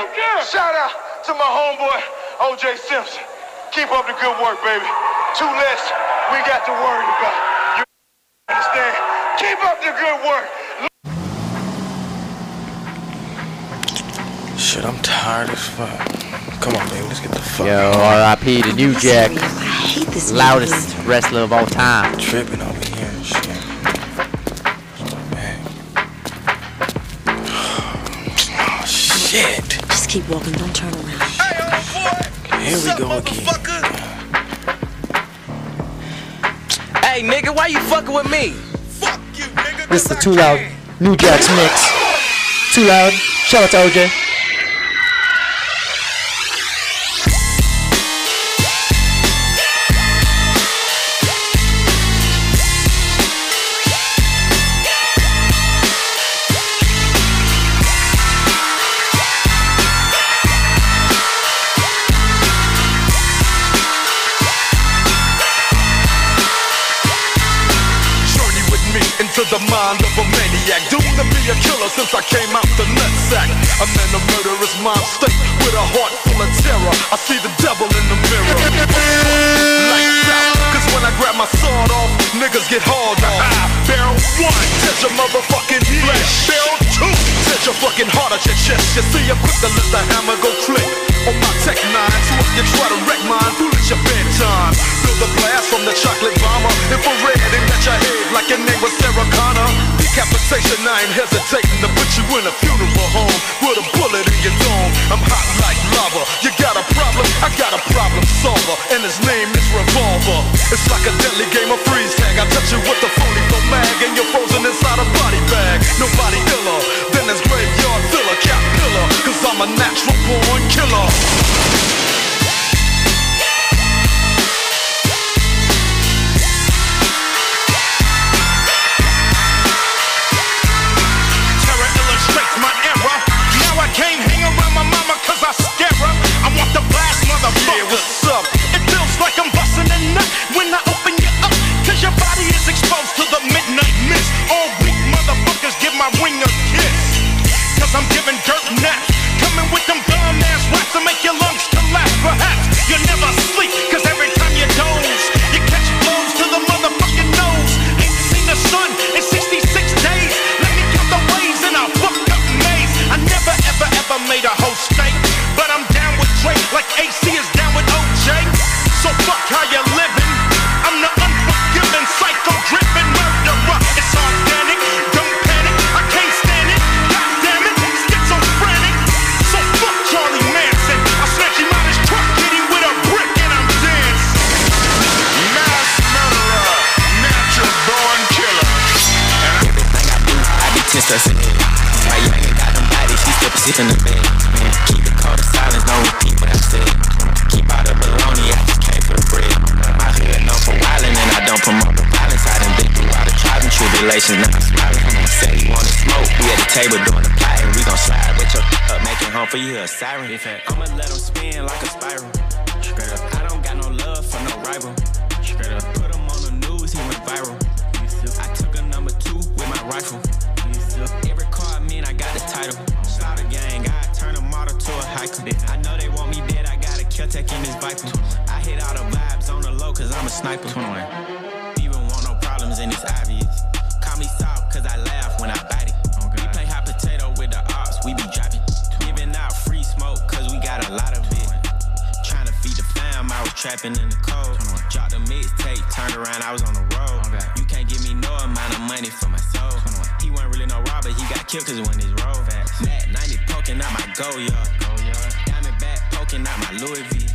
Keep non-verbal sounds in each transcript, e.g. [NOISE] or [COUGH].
Shout out to my homeboy, OJ Simpson. Keep up the good work, baby. Two less we got to worry about. You understand? Keep up the good work. Shit, I'm tired as fuck. Come on, baby, let's get the fuck Yo, out. RIP to New Jack, I hate this loudest wrestler of all time. Tripping over here Just keep walking, don't turn around. Here we go again. Hey, nigga, why you fucking with me? This is the Too Loud New Jack's mix. Too Loud. Shout out to OJ. I'm in a murderous mind state with a heart full of terror. I see the devil in the mirror. Lights out, cause when I grab my sword off, niggas get hauled off. Barrel one, touch your motherfucking flesh. Barrel two, touch your fucking heart at your chest. You see, to let the hammer go click. On my tech nine, so if you try to wreck mine, fool it's your bedtime. Feel the blast from the chocolate bomber. Infrared, aim at your head like your name was Sarah Connor. Decapitation, I ain't hesitating to put you in a funeral home with a bullet in your dome. I'm hot like lava. You got a problem? I got a problem solver, and his name is Revolver. It's like a deadly game of freeze tag. I touch you with the phony flow mag, and you're frozen inside a body bag. Nobody iller than this graveyard filler, cat pillar. Cause I'm a natural born killer. What's up? It feels like I'm busting a nut when I open you up. Cause your body is exposed to the midnight mist. All weak motherfuckers give my ring a kiss. Cause I'm giving dirt naps. Coming with them dumb ass to make your lungs collapse. Perhaps you never sleep, So fuck how you living. I'm the unforgiving, psycho driven murderer. It's organic, don't panic. I can't stand it. God damn it, schizophrenic. So fuck Charlie Manson. I snatch him out his truck, hit him with a brick, and I'm dancing. Mass murderer, natural born killer. Everything I do, I be ten steps. My youngin' got them bodies, she still sit in the bed. Tribulations, now smiling. Say you wanna smoke, we at the table doing the and we gon' slide with your up, making home for you a siren. I'ma let 'em spin like a spiral. Straight up, I don't got no love for no rival. Straight up, put 'em on the news, he went viral. I took a number two with my rifle. Every car I mean, I got the title. Slaughter gang, I turn a model to a hiker. I know they want me dead, I got a Kel-Tec in this viper. I hit all the vibes on the low, cause I'm a sniper. Even want no problems in this obvious. Trapping in the cold. Dropped a mixtape, turned around, I was on the road. You can't give me no amount of money for my soul. He wasn't really no robber, he got killed cause it wasn't his role. Matt 90 poking out my go yard. Diamond back poking out my Louis V.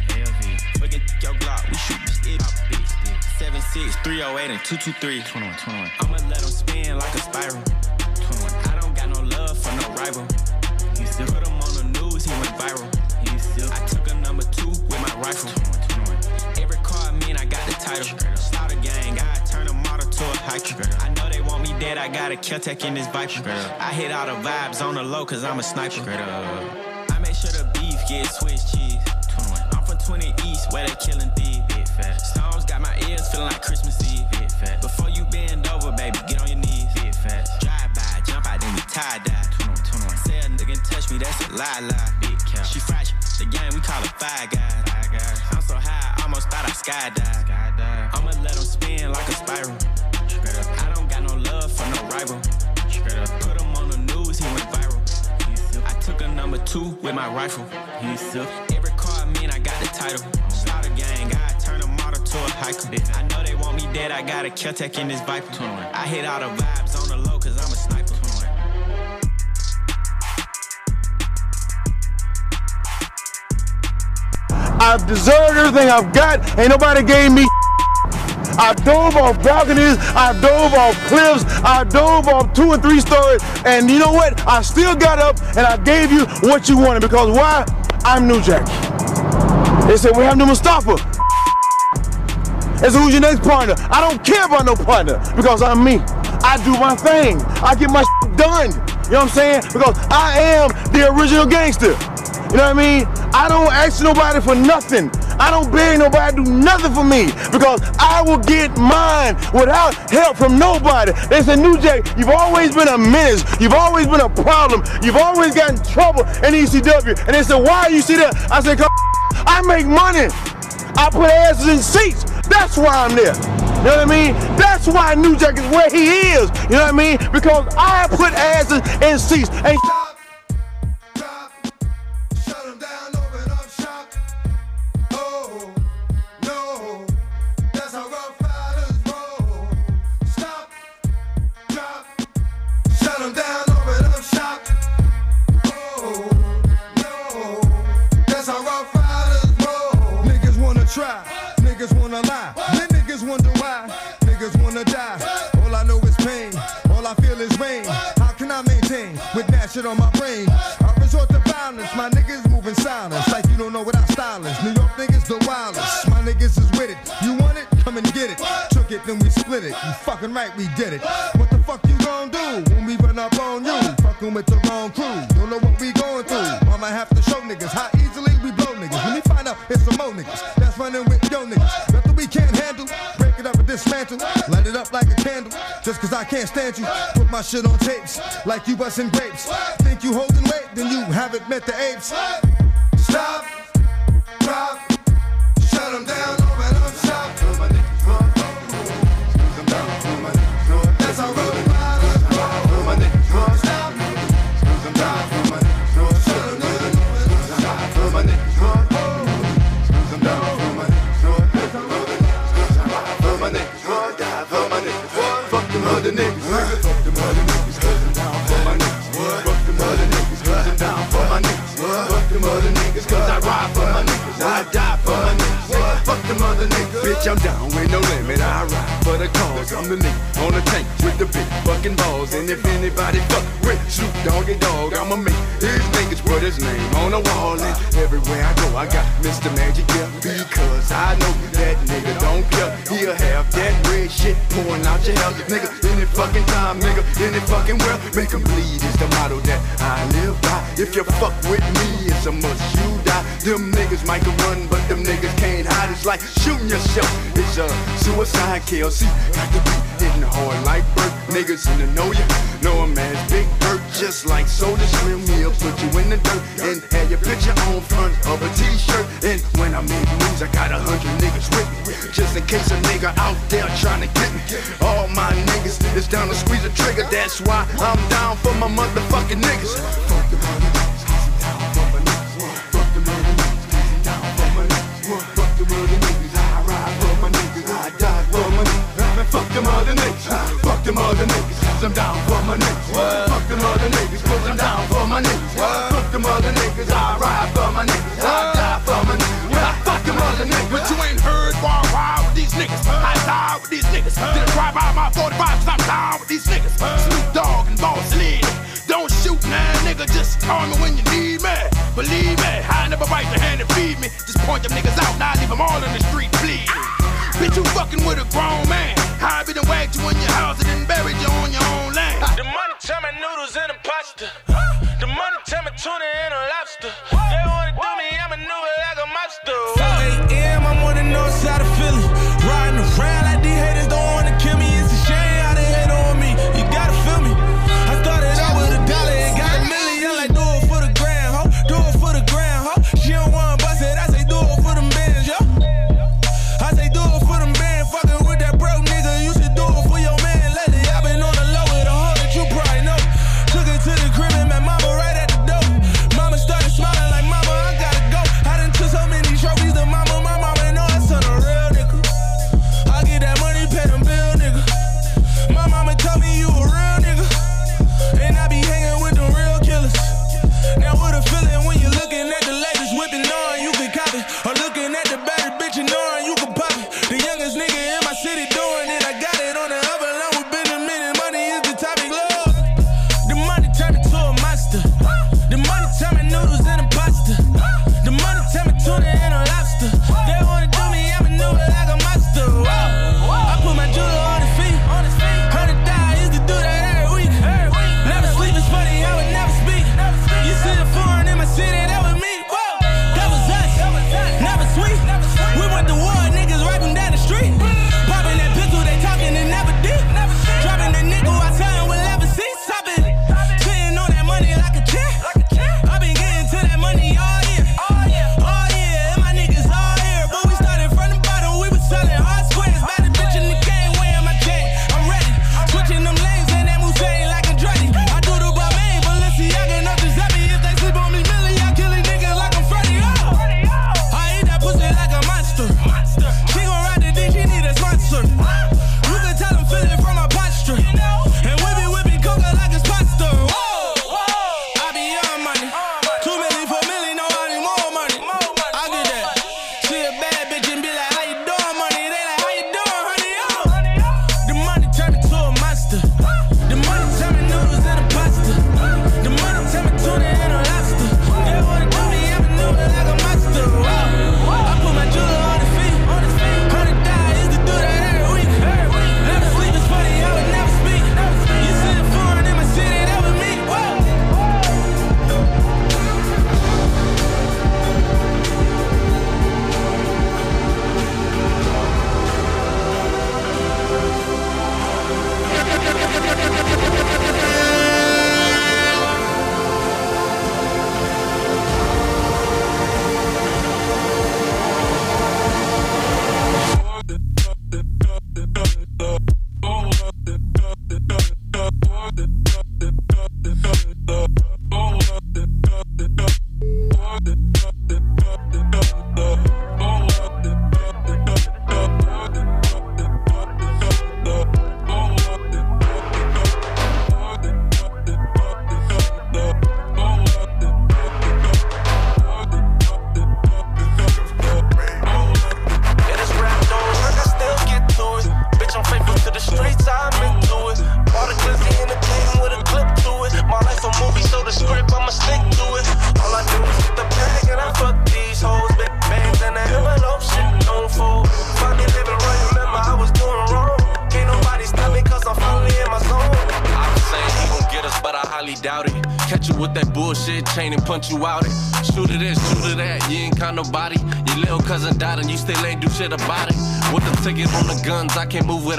Fucking your Glock, we shoot it up, bitch. 76, 308, and 223. 21, 21. I'ma let him spin like a spiral. 21. I don't got no love for no rival. You still put him on the news, he went viral. He still. I took a number two with my rifle. 21, 21. Title. Slaughter gang, I turn a model to a hiker. I know they want me dead, I got a Kel-Tec in this viper. I hit all the vibes on the low, cause I'm a sniper. I make sure the beef get Swiss cheese. I'm from 20 East, where they killing thieves. Stones got my ears feeling like Christmas Eve. Before you bend over, baby, get on your knees. Drive by, jump out, then we tie dye. Say a nigga touch me, that's a lie, lie. She fractured. The game, we call it five guys. Five guys. I'm so high, I almost thought I skydive. Skydive. I'ma let them spin like a spiral. Up. I don't got no love for no rival. Straight up. Put him on the news, he went viral. I took a number two with my rifle. Every car I mean, I got the title. Slaughter gang, I turn a model to a hiker. I know they want me dead, I got a Kel-Tec in this Viper. I hit all the vibes I've deserved everything I've got. Ain't nobody gave me. [LAUGHS] I dove off balconies, I dove off cliffs, I dove off two and three stories, and you know what? I still got up and I gave you what you wanted because why? I'm New Jack. They said we have new Mustafa. Said who's your next partner? I don't care about no partner because I'm me. I do my thing. I get my [LAUGHS] done. You know what I'm saying? Because I am the original gangster. You know what I mean? I don't ask nobody for nothing. I don't beg nobody to do nothing for me because I will get mine without help from nobody. They said, New Jack, you've always been a menace. You've always been a problem. You've always gotten trouble in ECW. And they said, why you see that? I said, "Cause I make money. I put asses in seats. That's why I'm there. You know what I mean? That's why New Jack is where he is. You know what I mean? Because I put asses in seats. And on my brain? I resort to violence, my niggas moving silence. Like you don't know what our style is. New York niggas the wildest, my niggas is with it. You want it? Come and get it. Took it, then we split it. You fucking right, we did it. What the fuck you gonna do when we run up on you? Fucking with the like a candle. Just cause I can't stand you. Put my shit on tapes like you busting grapes. Think you holding weight, then you haven't met the apes. Stop, for my I'm down with no limit. I ride for the cause. I'm the nigga on the tank with the big fucking balls. And if anybody fuck with Snoop Doggy Dogg, I'ma make his niggas put his name on the wall. And everywhere I go, I got Mr. Magic here. Because I know that nigga don't care. He'll have that red shit pouring out your hell. Nigga, any fucking time, nigga, any fucking world. Make 'em bleed is the motto that I live by. If you fuck with me, it's a must you die. Them niggas might run, but them niggas can't hide. It's like shooting yourself. It's a suicide kill. See, got to be hitting hard like Burt. Niggas in the know ya. Know a man's big hurt, just like Soulja Slim. He'll put you in the dirt and have your picture on front of a t-shirt. And when I make moves, I got a hundred niggas with me. Just in case a nigga out there trying to get me. All my niggas is down to squeeze a trigger. That's why I'm down for my motherfucking niggas. Fuck niggas, other niggas. Fuck them other niggas, I'm down for my niggas. Fuck them other niggas, 'cause I'm down for my niggas. Fuck them other niggas, I ride for my niggas. I die for my niggas. Fuck them other niggas. But you ain't heard why I ride with these niggas. I die with these niggas. Didn't drive by my 45 cause I'm down with these niggas. Snoop Dogg and Boss Lee. Don't shoot now, nigga. Just call me when you need me. Believe me, I never bite the hand and feed me. Just point them niggas out, now leave them all in the street bleeding. Bitch, you fucking with a grown man. I be done wagged you in your house and then buried you on your own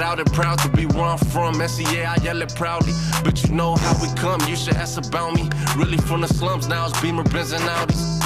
I without it. Proud to be where I'm from. SEA, I yell it proudly. But you know how we come, you should ask about me. Really from the slums, now it's Beamer, Benz, and Audis.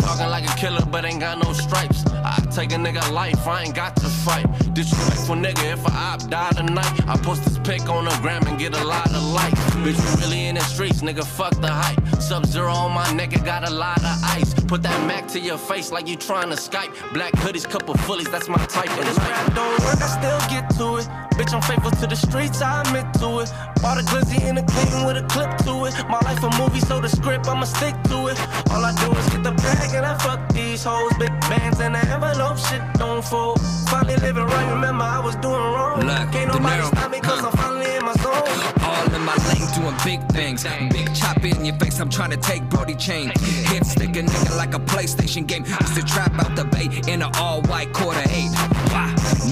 Talking like a killer, but ain't got no stripes. I take a nigga life, I ain't got to fight. Disrespectful nigga, if a op die tonight, I post this pic on the gram and get a lot of likes. Bitch, you really in the streets, nigga, fuck the hype. Sub zero on my nigga, got a lot of ice. Put that Mac to your face like you trying to Skype. Black hoodies, couple fullies, that's my type of life. Rap don't work, I still get to it. Bitch, I'm faithful to the streets, I admit to it. Bought a glizzy in the game with a clip to it. My life a movie, so the script, I'ma stick to it. All I do is get the bag and I fuck these hoes. Big bands and the envelope, shit don't fold. Finally living right, remember I was doing wrong. Look, Can't nobody stop me, cause huh. I'm finally in my zone. All in my lane doing big things. Big chop in your face, I'm trying to take Brody chain. Hit stick a nigga like a PlayStation game. Used to trap out the bay in an all white quarter eight.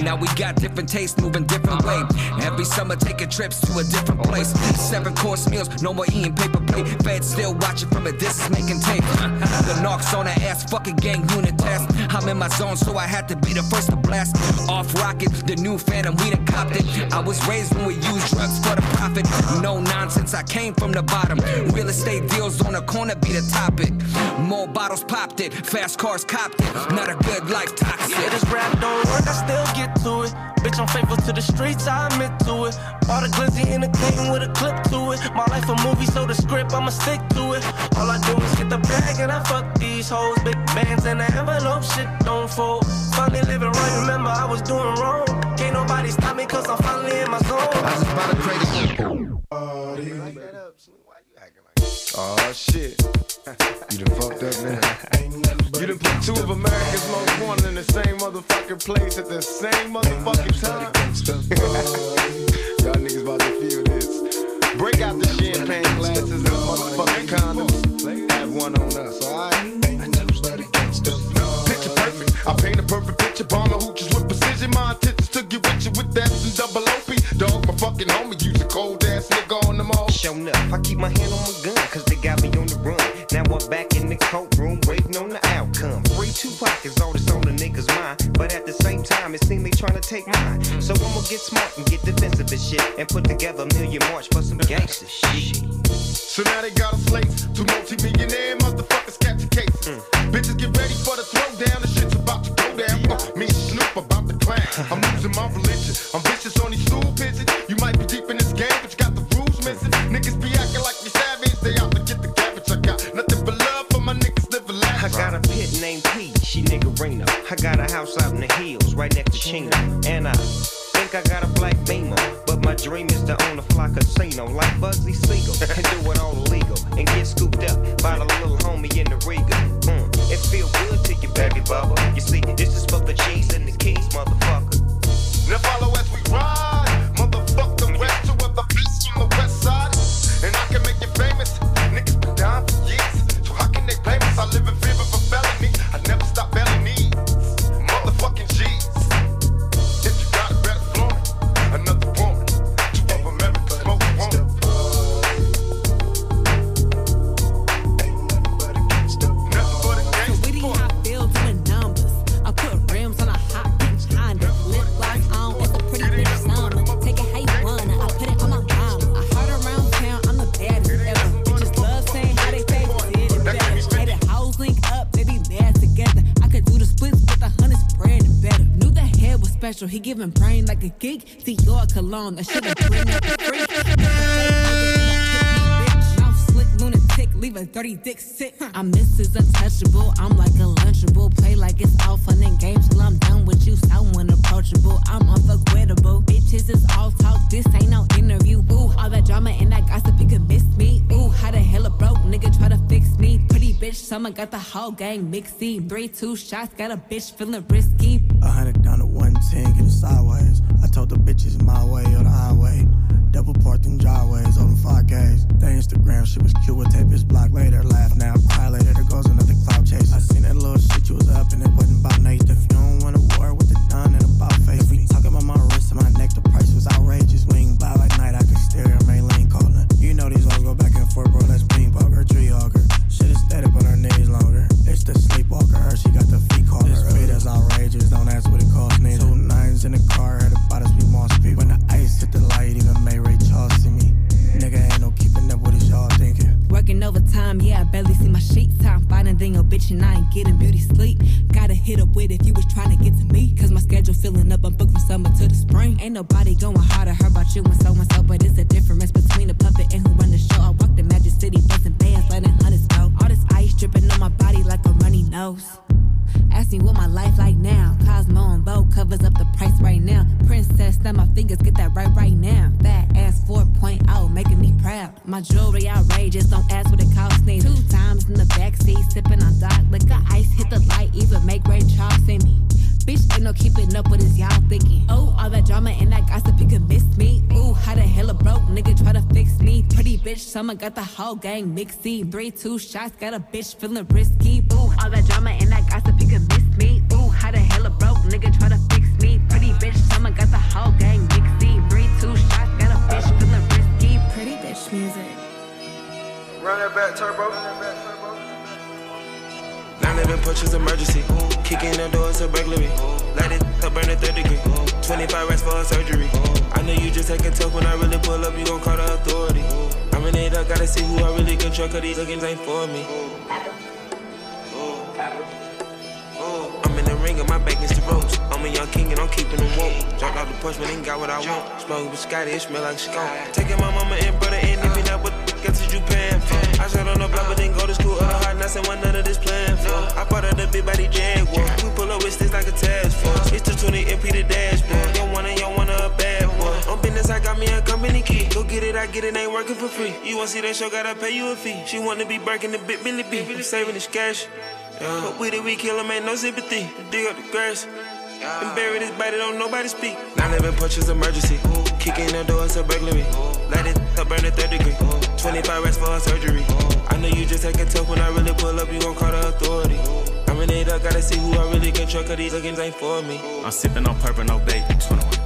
Now we got different tastes, moving different way. Every summer taking trips to a different place. Seven course meals, no more eating paper plate. Fed still watching from a distance, making tape. The knocks on the ass, fucking gang unit test. I'm in my zone, so I had to be the first to blast. Off rocket, the new phantom, we done copped it. I was raised when we used drugs for the profit. No nonsense, I came from the bottom. Real estate deals on the corner be the topic. More bottles popped it, fast cars copped it. Not a good life, toxic. Yeah, this rap don't work, I still get to it. Bitch, I'm faithful to the streets, I admit to it. Bought a glizzy in the game with a clip to it. My life a movie, so the script, I'ma stick to it. All I do is get the bag and I fuck these hoes. Big bands and the envelope, shit don't fold. Finally living right, remember I was doing wrong. Can't nobody stop me, cause I'm finally in my zone. I was about to create a Oh shit. [LAUGHS] You done fucked up now. You done put two of America's most wanted in the same motherfucking place at the same motherfucking time. [LAUGHS] Y'all niggas about to feel this. Break out the champagne glasses and motherfucking condoms. Have one on us, alright? Picture perfect. I paint a perfect picture. Bomb the hooches with precision. My intentions you with that and double OP. Dog, my fucking homie. Use a cold ass nigga on them all. Shown up, I keep my hand on my gun, cause they got me on the run. Now I'm back in the courtroom, waiting on the outcome. Free Tupac is all that's on the niggas' mind. But at the same time, it seems they trying to take mine. So I'ma get smart and get defensive and shit. And put together a million march for some gangster shit. So now they got us laced. Two multi-millionaire motherfuckers catching cases. Mm. Bitches get ready for the throwdown. The shit's about go. Uh, me Snoop about to clown. I'm losing my religion. I'm vicious on these stool pigeons. You might be deep in this game, but you got the rules missing. Niggas be acting like we savage. They out to get the cabbage. I got nothing but love for my niggas living I got a pit named P, she nigga Reno. I got a house out in the hills, right next to Chino. And I think I got a black beamer. Dream is to own a fly casino like Bugsy Siegel. [LAUGHS] And do it all illegal. And get scooped up by the little homie in the Regal. Mm, it feel good to you, baby bubba. You see, this is for the cheese and the keys, motherfucker. Now follow as we ride. Like a geek. Your cologne, that shit bring up the freak. Mouth slick lunatic, leave a dirty dick sick. I'm Mrs. Untouchable, I'm like a lunchable. Play like it's all fun and games till I'm done with you. Someone approachable, I'm unforgettable. Bitches is all talk, this ain't no interview. Ooh, all that drama and that gossip, you can miss me. Ooh, how the hell a broke nigga try to fix me? Pretty bitch, someone got the whole gang mixy. Three, two shots, got a bitch feeling risky. A hundred down to one ten, get it sideways. Told the bitches my way or the highway. Double parked in driveways on the 5Ks. They Instagram shit was cute got the whole gang mixy. Three, two shots, got a bitch feeling risky. Boo, all that drama and that gossip, you can miss me. Ooh, how the hell a broke nigga try to fix me? Pretty bitch, someone got the whole gang mixy. Three, two shots, got a bitch feeling risky. Pretty bitch music. Run that back, turbo. 911 punches emergency. Kick in the door, it's a burglary. Control, cause these games ain't for me. I'm in the ring and my back against the ropes. I'm a young king and I'm keeping them woke. Dropped out the porch, but ain't got what I want. Smoke with Scotty, it smell like skunk. Taking my mama and brother and if you not what guess is you paying for? I shot on the block, but didn't go to school. Other hard nuts and one none of this plan for. I part of the big body Jaguar. We pull up with sticks like a task force. It's the 20 MP get it, I get it, ain't working for free. You wanna see that show, gotta pay you a fee. She wanna be breaking the bit Billy B. I'm saving this cash. Yeah. But with it, we kill him, ain't no sympathy. Dig up the grass. And bury this body, don't nobody speak. 911 punches emergency. Kick in the door, it's a burglary. Light it up, burn it third degree. 25 racks for a surgery. I know you just take a tough when I really pull up, you gon' call the authority. I'm in eight up, gotta see who I really control, cause these games ain't for me. I'm sipping on purple, no bait.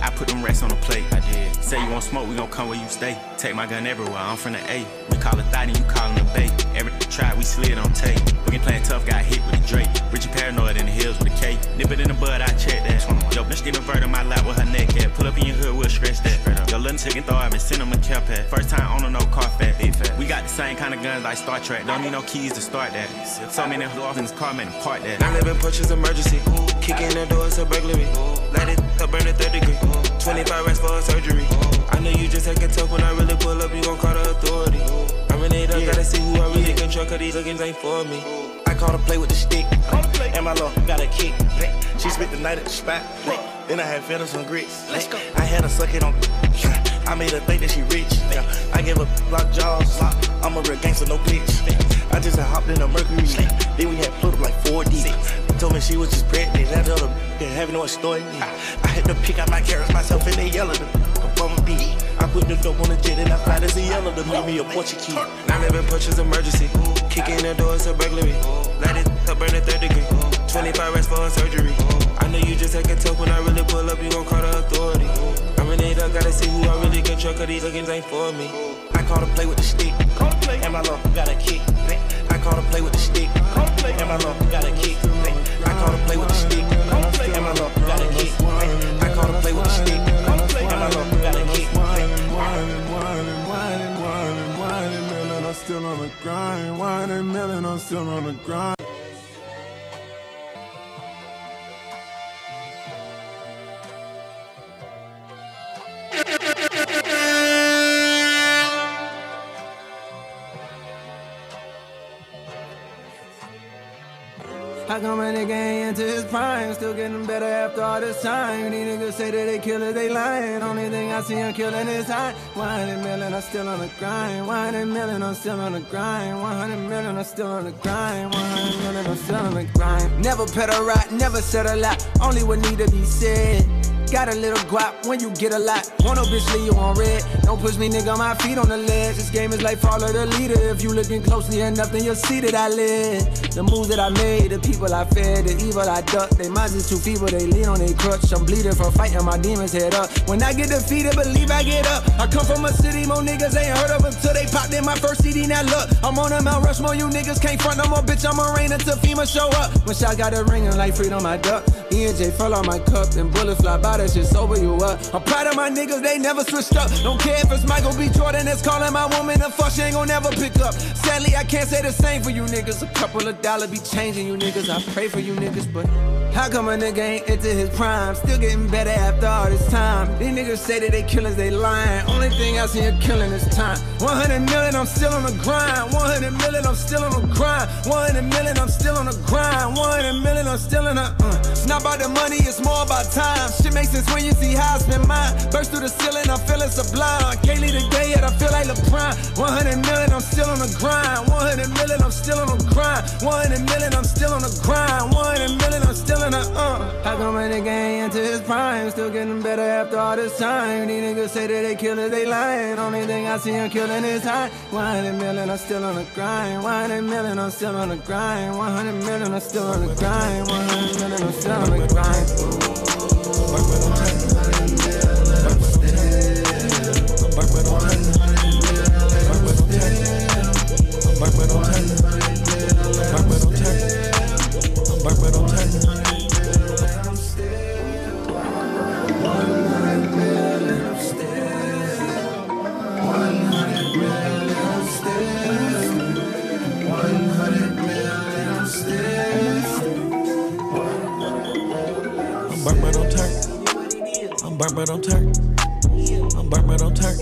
I put them racks on the plate. I did. Say you want smoke, we gon' come where you stay. Take my gun everywhere, I'm from the A. We call it thotty, you callin' the bait. Every try, we slid on tape. We can playing tough, got hit with a Drake. Richie paranoid in the hills with a K. Nip it in the bud, I check that. Yo, bitch get a vert in my lap with her neck at. Pull up in your hood, we'll scratch that. Yo, little chicken throw, I've been send him a cap at. First time on a no car fat. Big fat. We got the same kind of guns like Star Trek. Don't need no keys to start that. So many hoes in this car, man, park that. 911 punches emergency. Kick in the door, it's a burglary. Light it up, burn a third degree. 25 racks for a surgery. I know you just take a tough when I really pull up, you gon' call the authority. I'm an eight up, gotta see who I really control, cause these games ain't for me. I caught her play with the stick. And my love got a kick. She spent the night at the spot. Then I had her some grits. Let's go. I had her suck it on. I made her think that she rich. I gave her block jaws. I'm a real gangster, no glitch. I just hopped in a Mercury. Then we had up like 4D. Told me she was just pregnant. That other didn't have no story. I had to pick out my carrots myself and they yelled at I put the dope on the jet and I fly to yellow to meet me a Portuguese. 911 punches emergency. Kick in the door, it's a burglary. Light it up, burn a third degree. 25 racks for surgery. I know you just take a tough when I really pull up, you gon' call the authority. I'm an eight I gotta see who I really control, cause these games ain't for me. I call her play with the stick. And my love got a kick. I call her play with the stick. And my love got a kick. I caught her play with the stick. And my love the grind, whining million, I'm still on the grind. Still getting better after all this time. These niggas say that they killers, they lying. Only thing I see him killing is high. 100 million, I'm still on the grind. 100 million, I'm still on the grind. 100 million, I'm still on the grind. 100 million, I'm still on the grind. Never pedal right, never said a lot. Only what need to be said. Got a little guap when you get a lot. Want no bitch leave you on red. Don't push me, nigga, my feet on the ledge. This game is like follow the leader. If you looking closely enough, then you'll see that I live. The moves that I made, the people I fed, the evil I ducked. They minds is too feeble, they lean on their crutch. I'm bleeding from fighting my demons head up. When I get defeated, believe I get up. I come from a city, more niggas ain't heard of until they popped in my first CD. Now look, I'm on a Mount Rushmore, you niggas can't front no more, bitch. I'm a rain until FEMA show up. When shot got a ring and like freedom, I duck. E and J fell on my cup, and bullets fly by, that shit sober you up. I'm proud of my niggas, they never switched up. Don't care if it's Michael B. Jordan that's calling my woman a fuck, she ain't gon' never pick up. Sadly, I can't say the same for you niggas. A couple of dollars be changing you niggas. I pray for you niggas, but how come a nigga ain't into his prime? Still getting better after all this time. These niggas say that they killers, they lying. Only thing I see them killing is time. 100 million, I'm still on the grind. 100 million, I'm still on the grind. 100 million, I'm still on the grind. 100 million, I'm still in the. Uh. It's not about the money, it's more about time. Shit makes sense when you see how I spend mine. Burst through the ceiling, I'm feeling sublime. I can't leave the day yet, I feel like LeBron. 100 million, I'm still on the grind. 100 million, I'm still on the grind. 100 million, I'm still on the grind. 100 million, I'm still in the uh. How come a nigga ain't into his prime? Still getting better after all this time. These niggas say that they killers, they lying. Only thing I see him killing is high. 100 million, I'm still on the grind. 100 million, I'm still on the grind. 100 million, I'm still on the grind. 100 million, I'm still on the grind. Burnt but don't turn. I'm burnt but don't turn.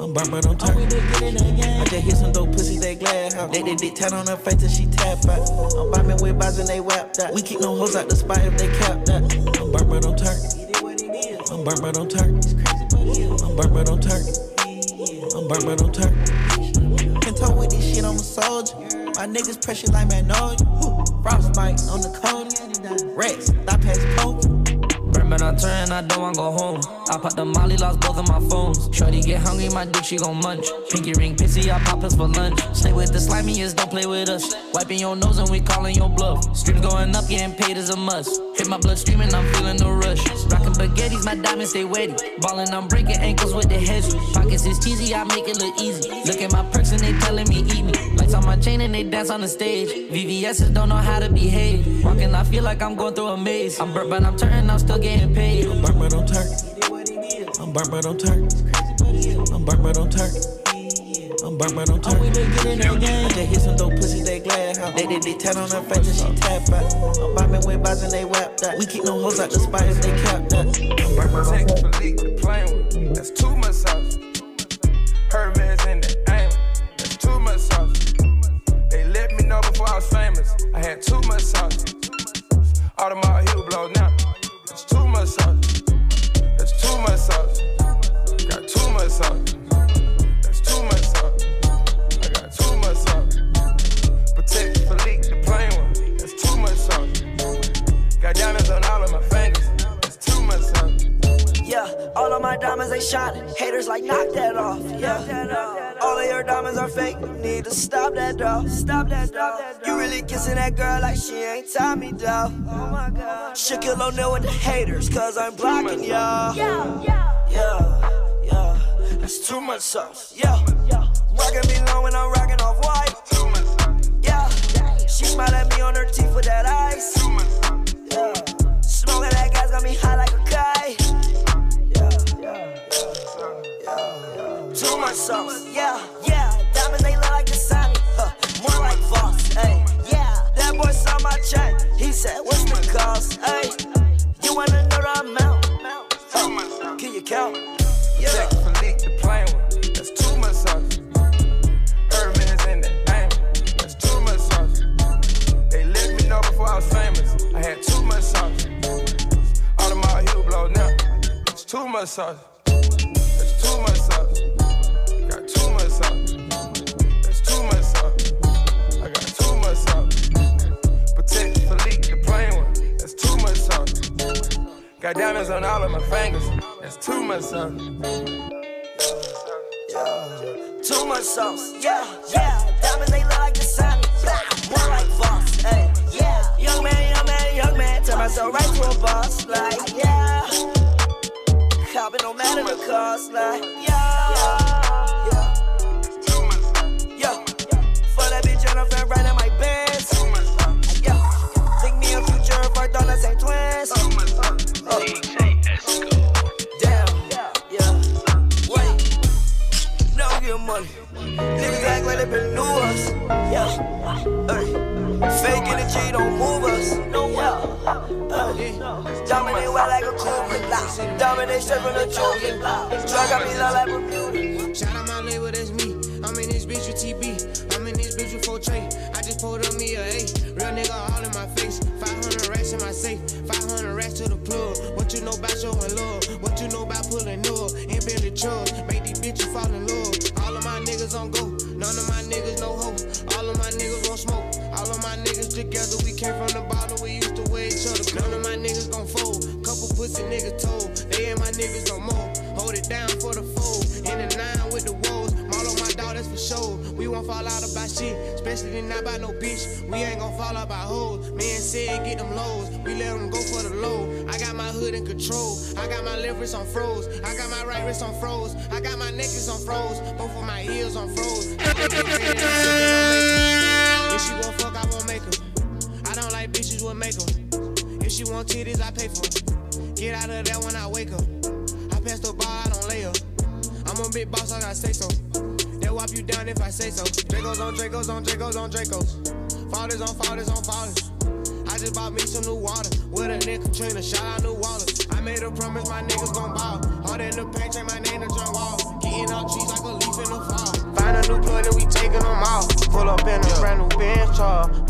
I'm burnt but don't turn. I just hit some dope pussy, they glad how They, they dick tat on her face till she tap out. I'm bombing with bars and they whap that. We keep no hoes out the spot if they cap that. I'm burnt but don't turn. I'm burnt but don't turn. I'm burnt but don't turn. I'm burnt but don't turn. Can talk with this shit, I'm a soldier. My niggas pressure like Magnolia. Frostbite on the code. Rex, stop past coke. But I turn, I don't wanna go home. I pop the molly, lost both of my phones. Shorty get hungry, my dick, she gon' munch. Pinky ring, pissy, I pop us for lunch. Stay with the slimiest, don't play with us. Wiping your nose and we calling your bluff. Streams going up, getting paid is a must. Hit my bloodstream and I'm feeling the rush. Rockin' baguettes, my diamonds stay wetty. Ballin', I'm breaking ankles with the heavy. Pockets is cheesy, I make it look easy. Look at my perks and they telling me eat me. Lights on my chain and they dance on the stage. VVS's don't know how to behave. Walking, I feel like I'm going through a maze. I'm burnt, but I'm turning, I'm still getting paid. I'm burnt but I'm turn. I'm burnt but don't turn. I'm burnt but don't turn. I'm burnt but don't turn. I just hit some dope pussies, they glad how They, they, they tat on her face till she tap out. I'm bombing with bars and they whap that. We keep no hoes out the spot if they cap that. I'm burnt but don't turn. Technically, the plane with that's too much sauce. Hermes in the aim, that's too much sauce. They let me know before I was famous. I had too much sauce. Audemars heel blow now. That's too much sauce. That's too much sauce. Got too much sauce. Yeah, all of my diamonds they shining. Haters like knock that off. Yeah, all of your diamonds are fake. Need to stop that though. Stop that though. You really kissing that girl like she ain't Tommy though. Oh my god. Should kill O'Neal with the haters, cause I'm blocking y'all. Yeah, yeah, yeah. That's too much sauce. Yeah, rockin' me long when I'm rockin' off white. Yeah, she smile at me on her teeth with that ice. to myself. Yeah, yeah, Diamonds they look like the sun. Huh, more like Voss, hey. Yeah, that boy saw my check. He said, What's the cost? hey? you wanna know the amount? Uh, can you count? Yeah. Check for leak the plane with. That's too much sauce. Urban is in the name. That's too much sauce. They let me know before I was famous. I had too much sauce. All of my heel blow now. It's too much sauce. Got diamonds on all of my fingers. That's too much sauce. Too much sauce, yeah, yeah. Diamonds, they look like the sun. More like boss, hey, yeah. Young man, young man, young man. Turn myself right to a boss, like, yeah. Copping no matter the cost, like, yeah. Yeah. Yeah. For right in my Benz. Yeah. Think me a future thought the same twins. Money. Niggas act like they been new us. Yeah. Hey. Fake energy don't move us. No. Hey. Dominate well like a cougar. Dominate straight from the choking. Drug got me loud like Bermuda. Shout out my label, that's me. I'm in this bitch with TB. I'm in this bitch with 4 tray. I just pulled up me a A. Real nigga all in my face. 500 racks in my safe. 500 racks to the plug. What you know about showing love? What you know about pulling up? And Billy Chubbs. Make these bitches fall in love. All of my niggas on go. None of my niggas no hope. All of my niggas won't smoke. All of my niggas together. We came from the bottom. We used to wear each other. None of my niggas gon' fold. Couple pussy niggas told. They ain't my niggas no more. Hold it down for the fold. In the nine with the woes. Marlo my dog, that's for sure. Won't fall out about shit. Especially not by no bitch. We ain't gon' fall out by hoes. Me and said get them lows. We let them go for the low. I got my hood in control. I got my left wrist on froze. I got my right wrist on froze. I got my necklace on froze. Both of my heels on froze. [LAUGHS] If she won't fuck, I won't make her. I don't like bitches with makeup. If she want titties, I pay for 'em. Get out of there when I wake up. I pass the ball, I don't lay up. I'm a big boss, I gotta say so. They'll you down if I say so. Dracos on Dracos on Dracos on Dracos. Fathers on fathers on fathers. I just bought me some new water. With a nigga Katrina, shout out New Wallace. I made a promise my niggas gon' ball. Hard in the paint, change my name to John Wall. Getting out trees like a leaf in the fall. Find a new plug and we taking them off. Pull up in a brand new bench char.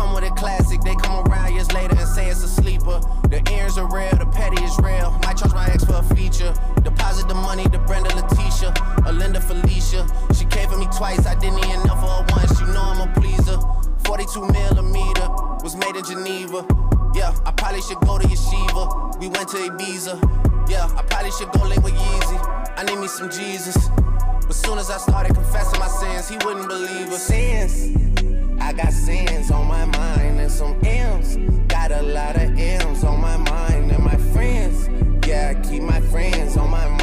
Come with a classic, they come around years later and say it's a sleeper. The ears are real, the petty is real. Might charge my ex for a feature. Deposit the money to Brenda Letitia, or Linda Felicia. She came for me twice, I didn't even know for her once. You know I'm a pleaser. 42 millimeter was made in Geneva. Yeah, I probably should go to Yeshiva. We went to Ibiza. Yeah, I probably should go link with Yeezy. I need me some Jesus. But soon as I started confessing my sins, he wouldn't believe us. Sins. I got sins on my mind and some M's. Got a lot of M's on my mind and my friends. Yeah, I keep my friends on my mind.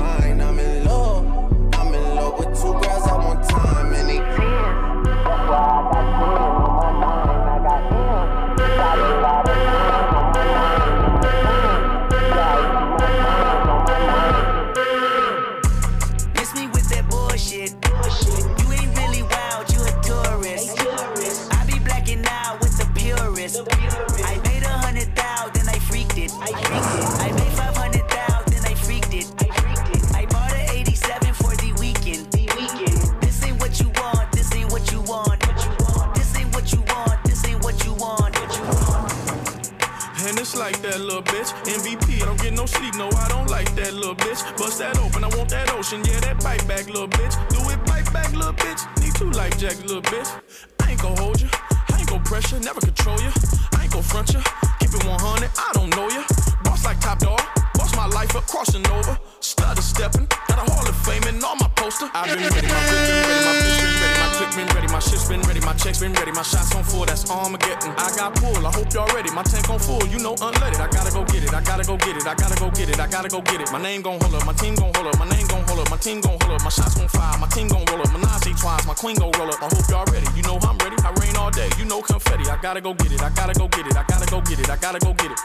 Gotta go get it, I gotta go get it, I gotta go get it, I gotta go get it.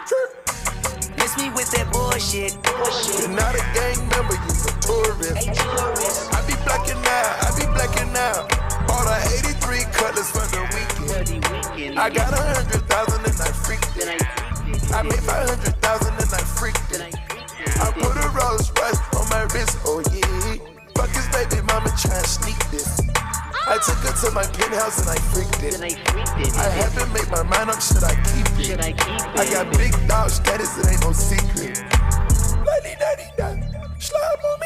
Miss me with that bullshit. I haven't made my mind up, should I keep it? I keep it? I got big dog status, it ain't no secret. Lady, lady, da. Slime on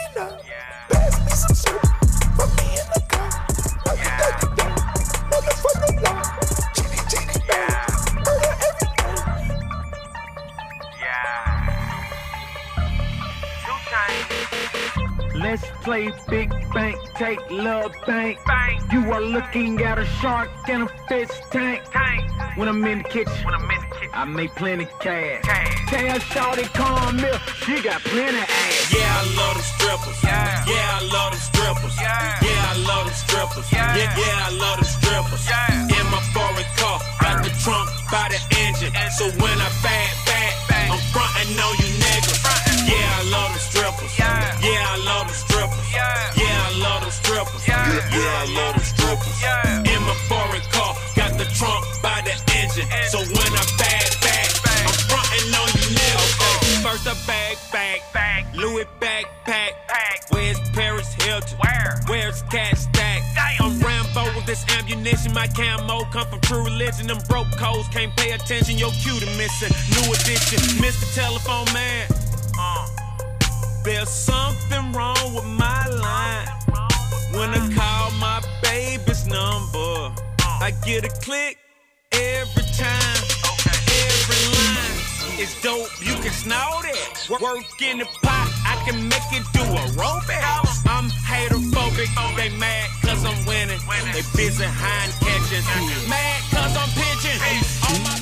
play big bank, take love bank. bank. You are looking at a shark in a fish tank. tank. When I'm in the kitchen, when I'm in the kitchen, I make plenty cash. cash. Tell Shawty come here, she got plenty ass. Yeah, I love them strippers. Yeah, yeah I love them strippers. Yeah, yeah I love them strippers. Yeah, yeah, yeah I love them strippers. Yeah. In my foreign car, got the trunk by the engine. So when I bad, bad, I'm frontin' on you niggas. Yeah, I love them strippers. Yeah, yeah I love them strippers. Yeah, yeah I love them strippers. Yeah, yeah I love them strippers. In my foreign car, got the trunk by the engine. So when I bad, back, I'm frontin' on you niggas. Okay. First a bag, bag, bag, Louis backpack. Pack. Where's Paris Hilton? Where? Where's Cat Stack? I'm Rambo with this ammunition. My camo come from true religion. Them broke codes can't pay attention. Your cue to missing. New edition. Mr. Telephone Man. Uh. There's something wrong with my line. When I call my baby's number, I get a click every time. Every line is dope. You can snort it. Work- in the pot. I can make it do a aerobic. I'm haterphobic. They mad cause I'm winning. They busy hind catching. Mad cause I'm pitching.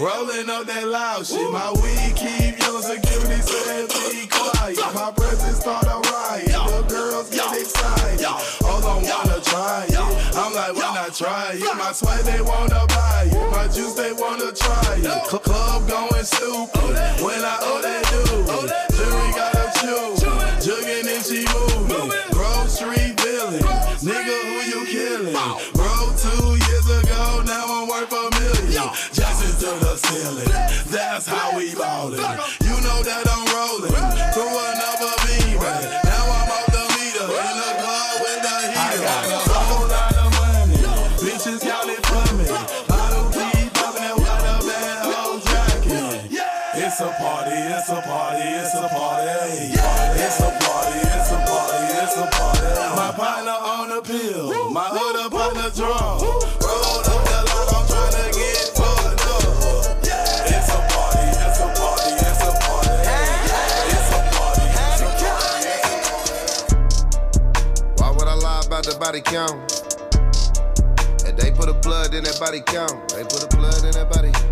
Rolling up that loud shit. My weed keep yelling, security said be quiet. My presence start a riot, the girls get excited. All I wanna try it. I'm like, when I try it, my sweat they wanna buy it, my juice they wanna try it. Club going stupid. When I owe that dude. Jury gotta chew, jugging and she moving. Grocery nigga who you killing? Bro, two years ago, now I'm worth a million. Jackson to the ceiling, that's how we ballin'. You know that I'm rolling through another beamer. Now I'm off the meter. In the club with the heater. I got a whole lot of money, bitches calling for me. Bottle keep popping and what a bad hoes jacking. It's a party, it's a party, it's a party. Body count? If they put a blood in that body count, they put a blood in that body.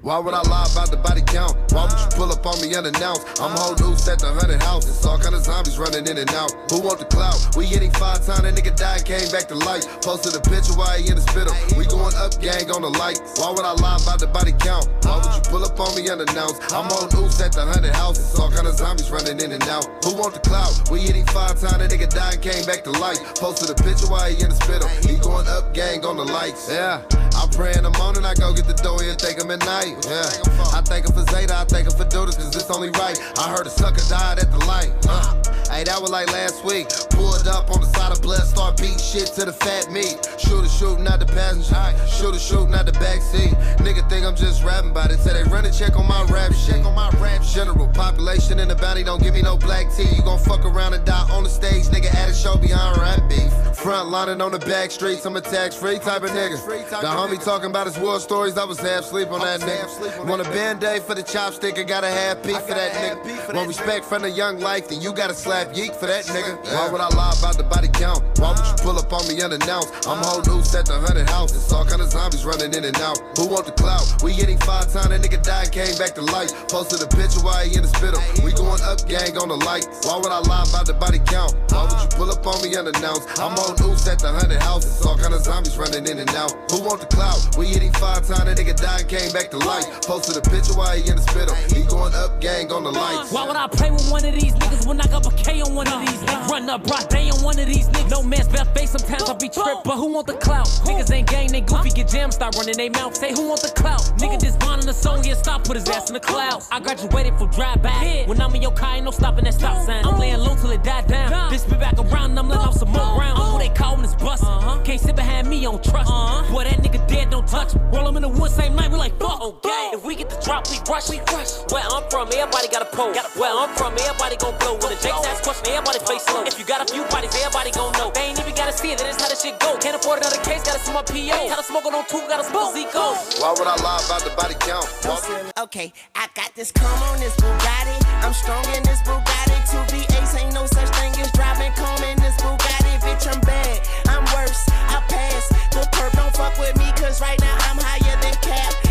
Why would I lie about the body count? Why would you pull up on me unannounced? I'm whole news at the hundred house. It's all kind of zombies running in and out. Who want the clout? We hitting five times, that nigga died, came back to life. Posted a picture while he in the spittle. We going up, gang on the light. Why would I lie about the body count? Why would you pull up on me unannounced? I'm on news at the hundred house. It's all kind of zombies running in and out. Who want the clout? We hitting five times, that nigga died, came back to life. Posted a picture while he in the spittle. He going up, gang on the lights. Yeah. I pray in the morning, I go get the dough and take him at night. Yeah. I thank him for Zeta, I thank him for Dudas, cause it's only right. I heard a sucker died at the light. Uh. Hey, that was like last week. Pulled up on the side of blood, start beating shit to the fat meat. Shooter shooting out the passenger. Shooter shooting out the backseat. Nigga think I'm just rapping about it. Say they run a check on my rap shit. on my rap General population in the bounty, don't give me no black tea. You gon' fuck around and die on the stage, nigga. At a show behind rap beef. Front lining on the back streets, I'm a tax free type of nigga. The homie talking about his war stories, I was half sleep on that nigga. Want a band aid for the chopstick, I gotta have beef for that nigga. Want respect from the young life, then you gotta slap yeek for that nigga. Why would I lie about the body count? Why would you pull up on me unannounced? I'm whole news at the hundred house. It's all kind of zombies running in and out. Who want the clout? We hitting five times, that nigga died, came back to life. Posted a picture while he in the spittle. We going up, gang on the light. Why would I lie about the body count? Why would you pull up on me unannounced? I'm on news at the hundred house. It's all kind of zombies running in and out. Who want the clout? We hitting five times, that nigga died, came back to life. Posted a picture while he in the spittle. He going up, gang on the lights. Why would I play with one of these niggas when I got a K on one of these niggas? Run up broad day on one of these niggas. No man's best face, sometimes I be tripped, but who want the clout? Niggas ain't gang, they goofy, get jammed, start running they mouth. Say who want the clout? Nigga just bonding the song, yeah, stop, put his ass in the clouds. I graduated from drive back. When I'm in your car, ain't no stopping that stop sign. I'm laying low till it die down. Bitch be back around, I'm letting off some more rounds. Uh-huh. Who they callin' is bust. Uh-huh. Can't sit behind me, on trust. Uh-huh. Boy, that nigga dead, don't touch. me. Roll him in the woods, same night, we like fuck. Oh, Okay, if we get the drop, we rush. We rush. Where I'm from, everybody got a pose. Where I'm from, everybody gon' blow. When the Jakes ask question, everybody face slow. If you got a few bodies, everybody gon' know. They ain't even gotta see it, that is how this shit go. Can't afford another case, gotta see my PO. Gotta smoke on two, gotta smoke Zico. Why would I lie about the body count? Why Okay, I got this come on this Bugatti. I'm strong in this Bugatti. Two V8s ain't no such thing as driving calm in this Bugatti. Bitch, I'm bad. I'm worse. I pass. The perp don't fuck with me, cause right now I'm higher than cap.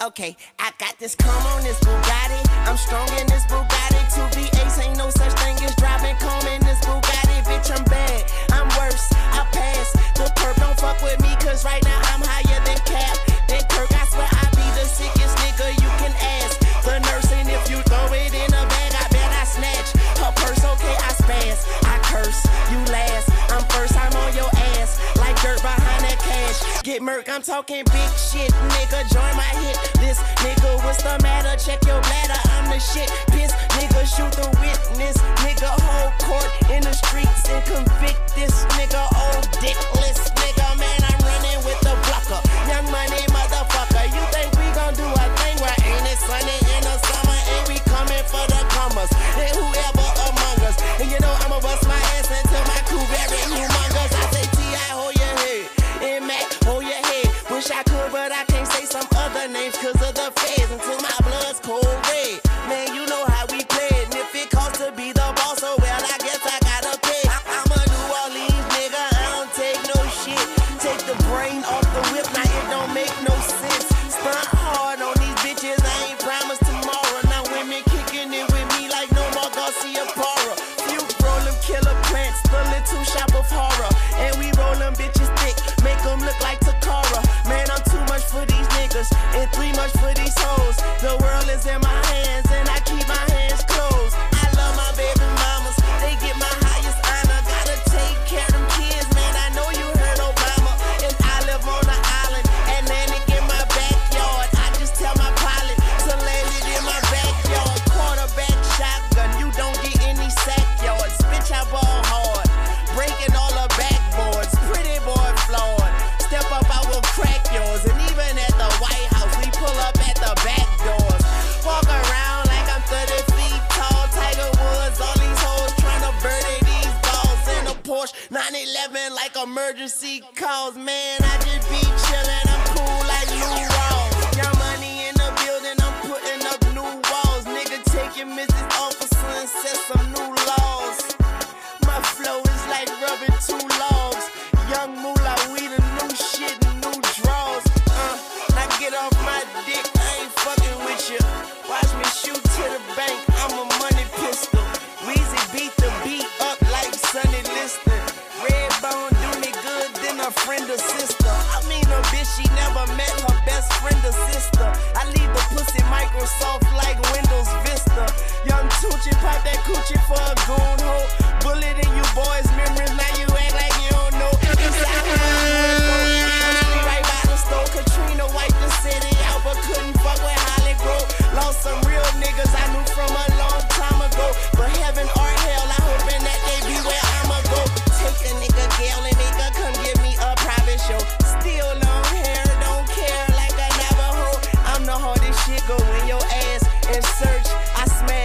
Okay, I got this come on this Bugatti. I'm strong in this Bugatti. Two V8s ain't no such thing as driving calm in this Bugatti. Bitch, I'm bad. I'm worse. I pass. The perp don't fuck with me, cause right now I'm higher than cap. Than Kirk, I swear I be the sickest nigga you can ask. The nurse, and if you throw it in a bag, I bet I snatch. Her purse, okay, I spaz. I curse, you last. I'm first, I'm on your ass. Like dirt cash. Get murk, I'm talking big shit, nigga. Join my hit list, nigga. What's the matter? Check your bladder, I'm the shit. Piss, nigga, shoot the witness. Nigga, whole court in the streets and convict this nigga. Old dickless nigga, man, I'm running with the blocker. Young money, names cause of the feds bitches thick,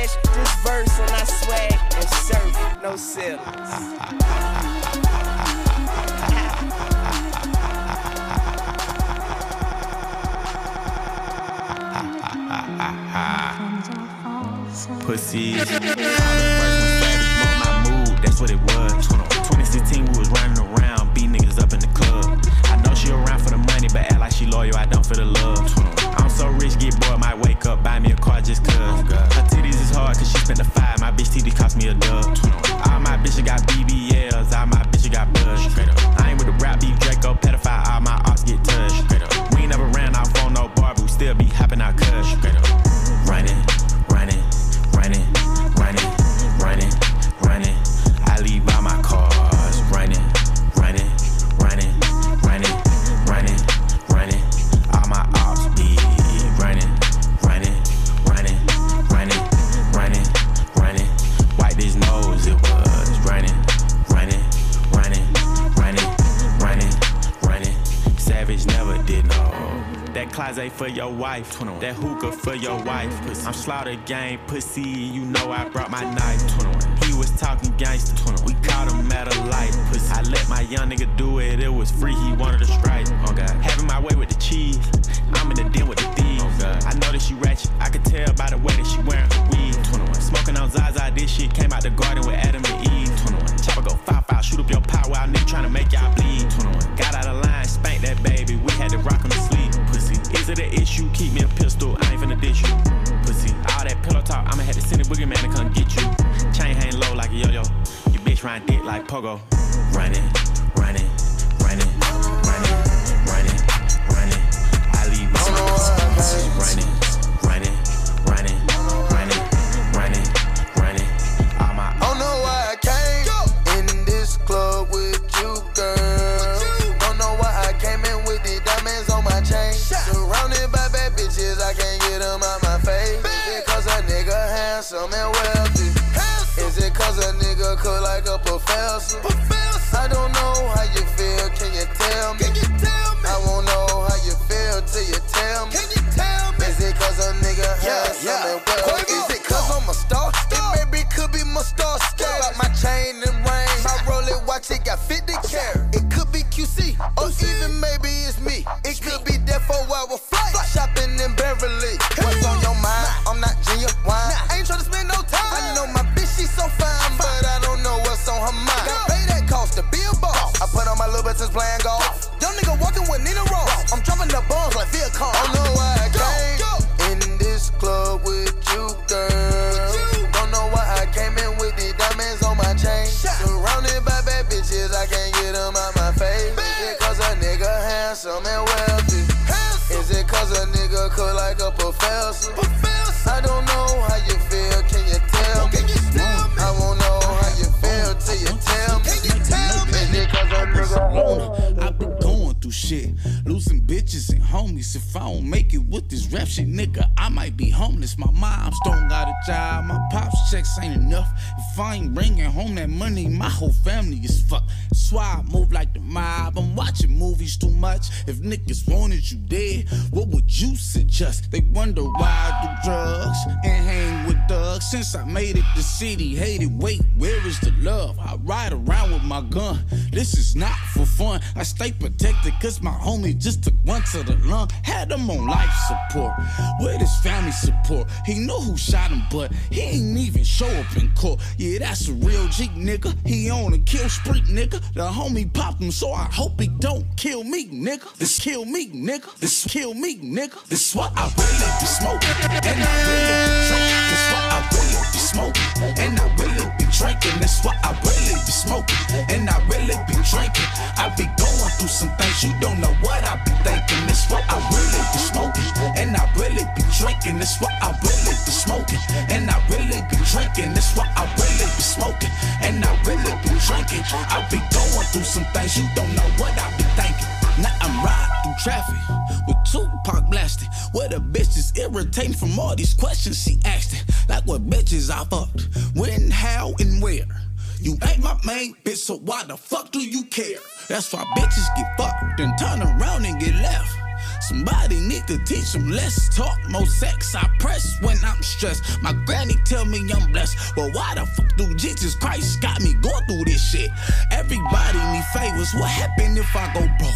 fresh, this verse and I swag and serve, no ceilings. That's what it was. 2016 we was. spent a five. My bitch TD cost me a dub. for your wife. 21. That hookah for your wife. Pussy. I'm slaughter gang pussy, you know I brought my knife. 21. He was talking gangster. 21. We caught him at a light. Pussy. I let my young nigga do it, it was free. He wanted a stripe. Oh God. Having my way with the cheese. I'm in the den with the thieves. Oh God. I know that she ratchet. I could tell by the way that she wearing her weed. 21. Smoking on Zaza, this shit came out the garden with Adam. you. Keep me a pistol, I ain't finna dish you. Pussy, all that pillow talk, I'ma have to send a boogie man to come get you. Chain hang low like a yo yo. Your bitch run dick like pogo. Running. Suggest? They wonder why I do drugs and hang with thugs. Since I made it, the city hated. Wait, where is the love? I ride around with my gun. This is not for fun. I stay protected cause my homie just took one to the lung. Had him on life support. With his family support. He knew who shot him, but he ain't even show up in court. Yeah, that's a real G nigga. He on a kill spree, nigga. The homie popped him, so I hope he don't kill me, nigga. This kill me, nigga. This kill me, nigga. This what I really be smoking. And I really be drinking. This what I really be smoking. And I really be drinking. This what I really be smoking. And I really be drinking. I be going through some things you don't know what I be thinking. This what I really be smoking. And I really be drinking. This what I really be smoking. And I really be drinking. This what I really be smoking. And I really be drinking. I be going through some things you don't know what I be thinking. Now I'm riding through traffic with Tupac blasting. Where the bitch is irritating from all these questions she asked. it. Like what bitches I fucked, when, how, and where. You ain't my main bitch, so why the fuck do you care? That's why bitches get fucked and turn around and get left. Somebody need to teach them less talk, more sex. I press when I'm stressed. My granny tell me I'm blessed. But why the fuck do Jesus Christ got me going through this shit? Everybody need favors. What happen if I go broke?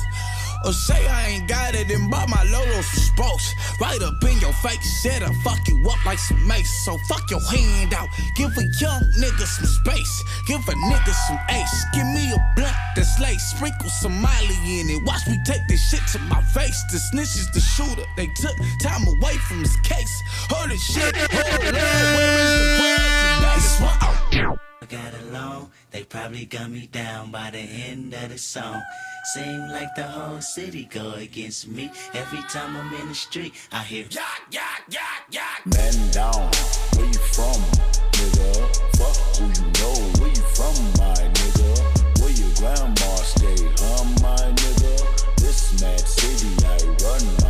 Or say I ain't got it and buy my Lolo some spokes. Right up in your face, said I fuck you up like some mace. So fuck your hand out. Give a young nigga some space. Give a nigga some ace. Give me a blunt that's lace. Sprinkle some Miley in it. Watch me take this shit to my face. The snitch is the shooter. They took time away from his case. Holy shit. Hold on. Where is the world today? It's what I- I got along, they probably gun me down by the end of the song. Seem like the whole city go against me. Every time I'm in the street, I hear yak, yak, yak, yak. Man down, where you from, nigga? Fuck who you know, where you from, my nigga? Where your grandma stay, huh, my nigga? This mad city I run, my nigga.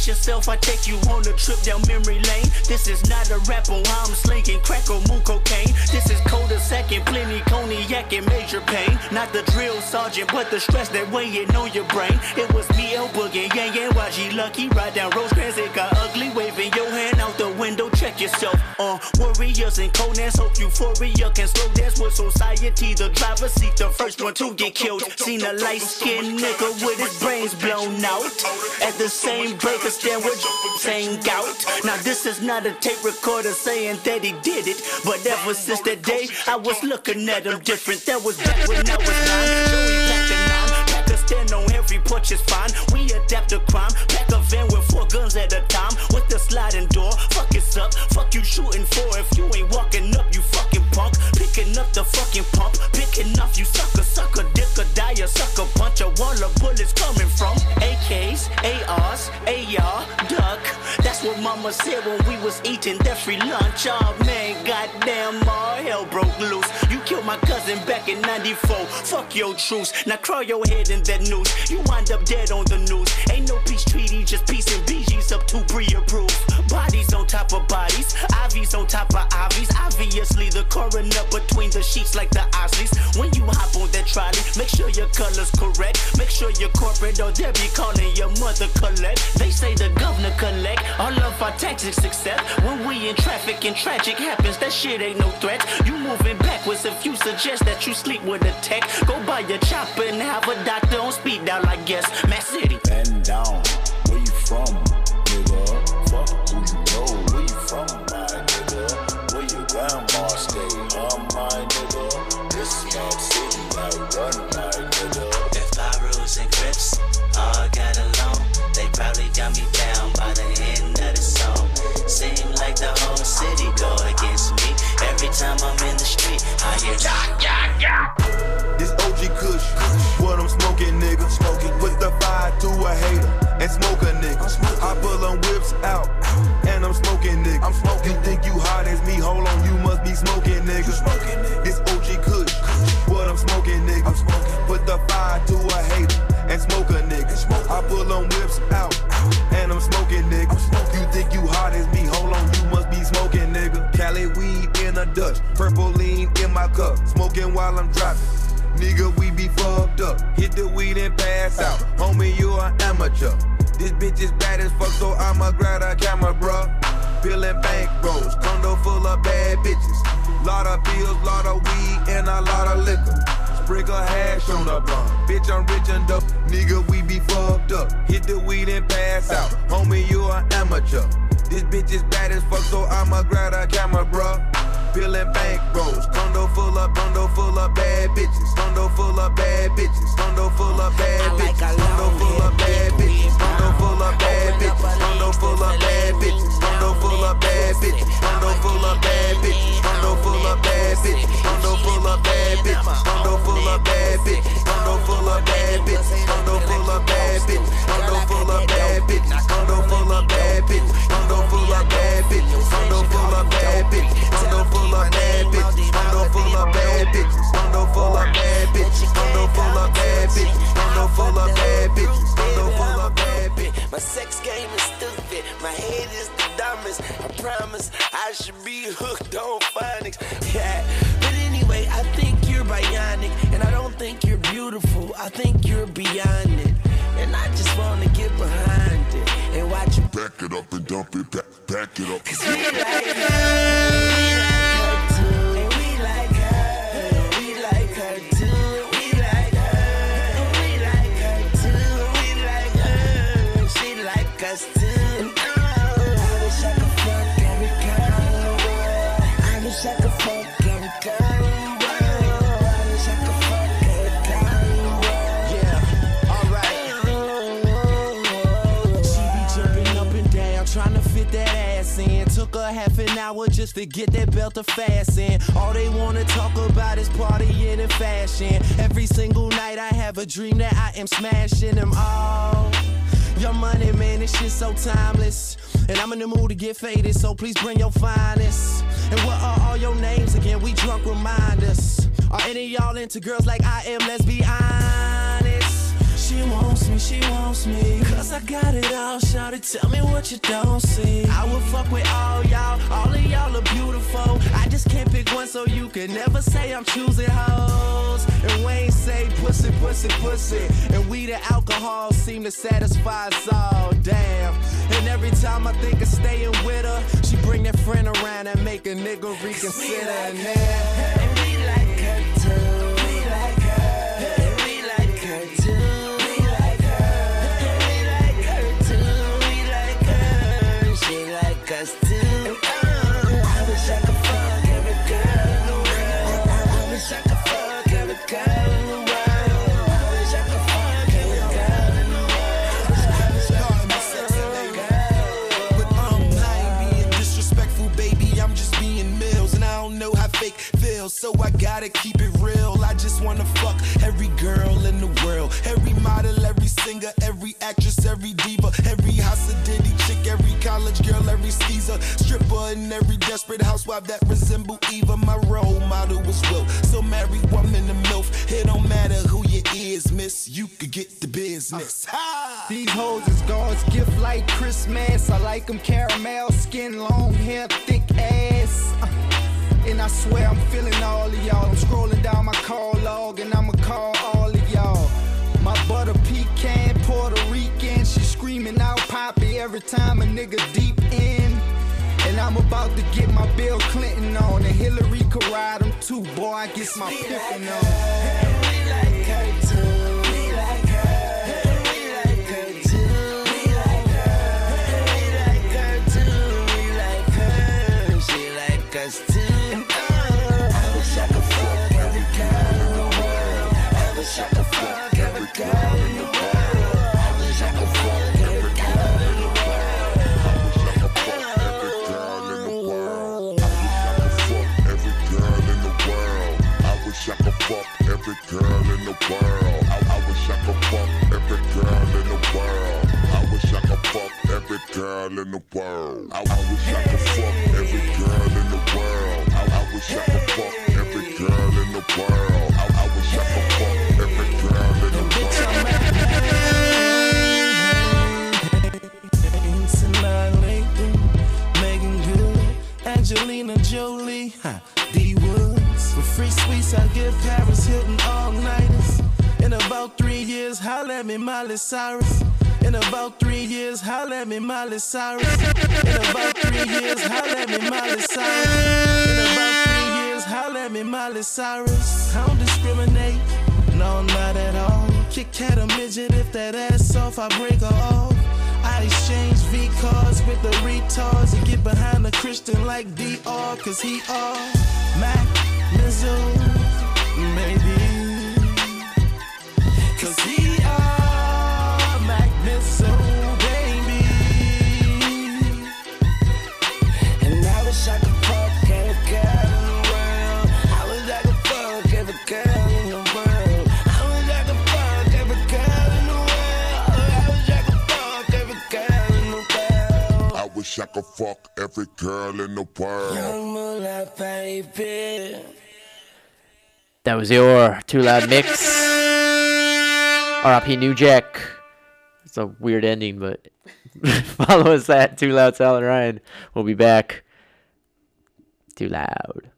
Brace yourself, I take you on a trip down memory lane. This is not a rap on how I'm slinging crack or moon cocaine. This is cold a second, plenty cognac and major pain. Not the drill sergeant, but the stress that weighing on your brain. It was me, El Boogie, Yang Yang, YG Lucky. Ride down Rosecrans, it got ugly. Waving your hand out the window, check yourself. Uh, warriors and Conan's hope euphoria can slow dance with society. The driver seat, the first one to get killed. Seen a light skinned nigga with his brains blown out. At the same breaker stand with same gout. Now this is not a tape recorder saying that he did it. But ever since that day, I was looking at him different. That was back when I was nine. Joey packed the nine. Pack every porch is fine. We adapt to crime. Pack a van with four guns at a time. With the sliding door. Fuck it's up. Fuck you shooting for. If you ain't walking up, you fucking punk. Picking up the fucking pump. Picking up, you sucker, sucker, die, a sucker punch. A wall of bullets coming from AKs, ARs, AR, duck. That's what mama said when we was eating that free lunch. Oh man, goddamn, all hell broke loose. You killed my cousin back in 94. Fuck your truce. Now crawl your head in that noose. You wind up dead on the news. Ain't no peace treaty, just peace and BG's up to pre-approved. Bodies on top of bodies, IVs on top of IVs. Obviously, the coroner between the sheets like the Osleys. When you hop on that trolley, make sure your color's correct. Make sure you're corporate or they'll be calling your mother collect. They say the governor collect all of our taxes except when we in traffic and tragic happens. That shit ain't no threat. You moving backwards if you suggest that you sleep with a tech. Go buy your chopper and have a doctor on speed dial, I guess. Mass City. Bend down, where you from, I. If I rules and grips all got along, they probably got me down by the end of the song. Seem like the whole city go against me. Every time I'm in the street, I hear yak, yak, yak. This OG Kush, what I'm smoking, nigga. Smoking, put the fire to a hater and smoke a nigga. I a hater and smoke a nigga. Smoke. I pull them whips out and I'm smoking nigga. You think you hot as me? Hold on, you must be smoking nigga. Cali weed in a Dutch, purple lean in my cup, smoking while I'm driving. Nigga, we be fucked up. Hit the weed and pass out. Homie, you an amateur. This bitch is bad as fuck, so I'ma grab a camera, bruh. Feeling bankrolls, condo full of bad bitches. Lot of pills, lot of weed, and a lot of liquor. Sprinkle hash on the blunt. Bitch, I'm rich and dope. Nigga, we be fucked up. Hit the weed and pass out. Homie, you an amateur. This bitch is bad as fuck, so I'ma grab a camera, bruh. Peeling bank rolls, condo full of, condo full of bad bitches, condo full of bad bitches, condo full of bad bitches, condo full of bad bitches, condo full of bad bitches, condo full of bad sex game is stupid. My head is the dumbest. I promise I should be hooked on phonics. [LAUGHS] Yeah. But anyway, I think you're bionic. And I don't think you're beautiful. I think you're beyond it. And I just wanna get behind it and watch you Back it up and dump it, back, back it up. Cause like just to get that belt to fasten. All they wanna talk about is partying and fashion. Every single night I have a dream that I am smashing them all. Your money, man, this shit so timeless. And I'm in the mood to get faded, so please bring your finest. And what are all your names again? We drunk remind us. Are any y'all into girls like I am? Let's be honest. She wants me, she wants me. Cause I got it all, shout it, tell me what you don't see. I will fuck with all y'all, all of y'all are beautiful. I just can't pick one, so you can never say I'm choosing hoes. And Wayne say pussy, pussy, pussy. And we the alcohol seem to satisfy us all, damn. And every time I think of staying with her, she bring that friend around and make a nigga reconsider. And then, so I gotta keep it real. I just wanna fuck every girl in the world, every model, every singer, every actress, every diva, every house Diddy chick, every college girl, every skeezer, stripper, and every desperate housewife that resemble Eva. My role model was Will, so marry woman to milf. It don't matter who you is, miss. You could get the business. These hoes is God's gift like Christmas. I like them caramel skin, long hair, thick ass. Uh, and I swear I'm feeling all of y'all. I'm scrolling down my call log and I'ma call all of y'all. My butter pecan, Puerto Rican. She screaming out Poppy every time a nigga deep in. And I'm about to get my Bill Clinton on. And Hillary could ride him too. Boy, I get my pimpin' on. Miley Cyrus. In about three years, holla at me Miley Cyrus. In about three years, holla at me Miley Cyrus. I don't discriminate, no, not at all. Kick cat a midget if that ass off, I break her off. I exchange V cards with the retards and get behind the Christian like DR, cause he all Mac Mizzo, maybe. Cause he I could fuck every girl in the world. Young Moolah, baby. That was your Too Loud mix. RIP New Jack. It's a weird ending, but [LAUGHS] follow us at Too Loud Sal and Ryan. We'll be back. Too Loud.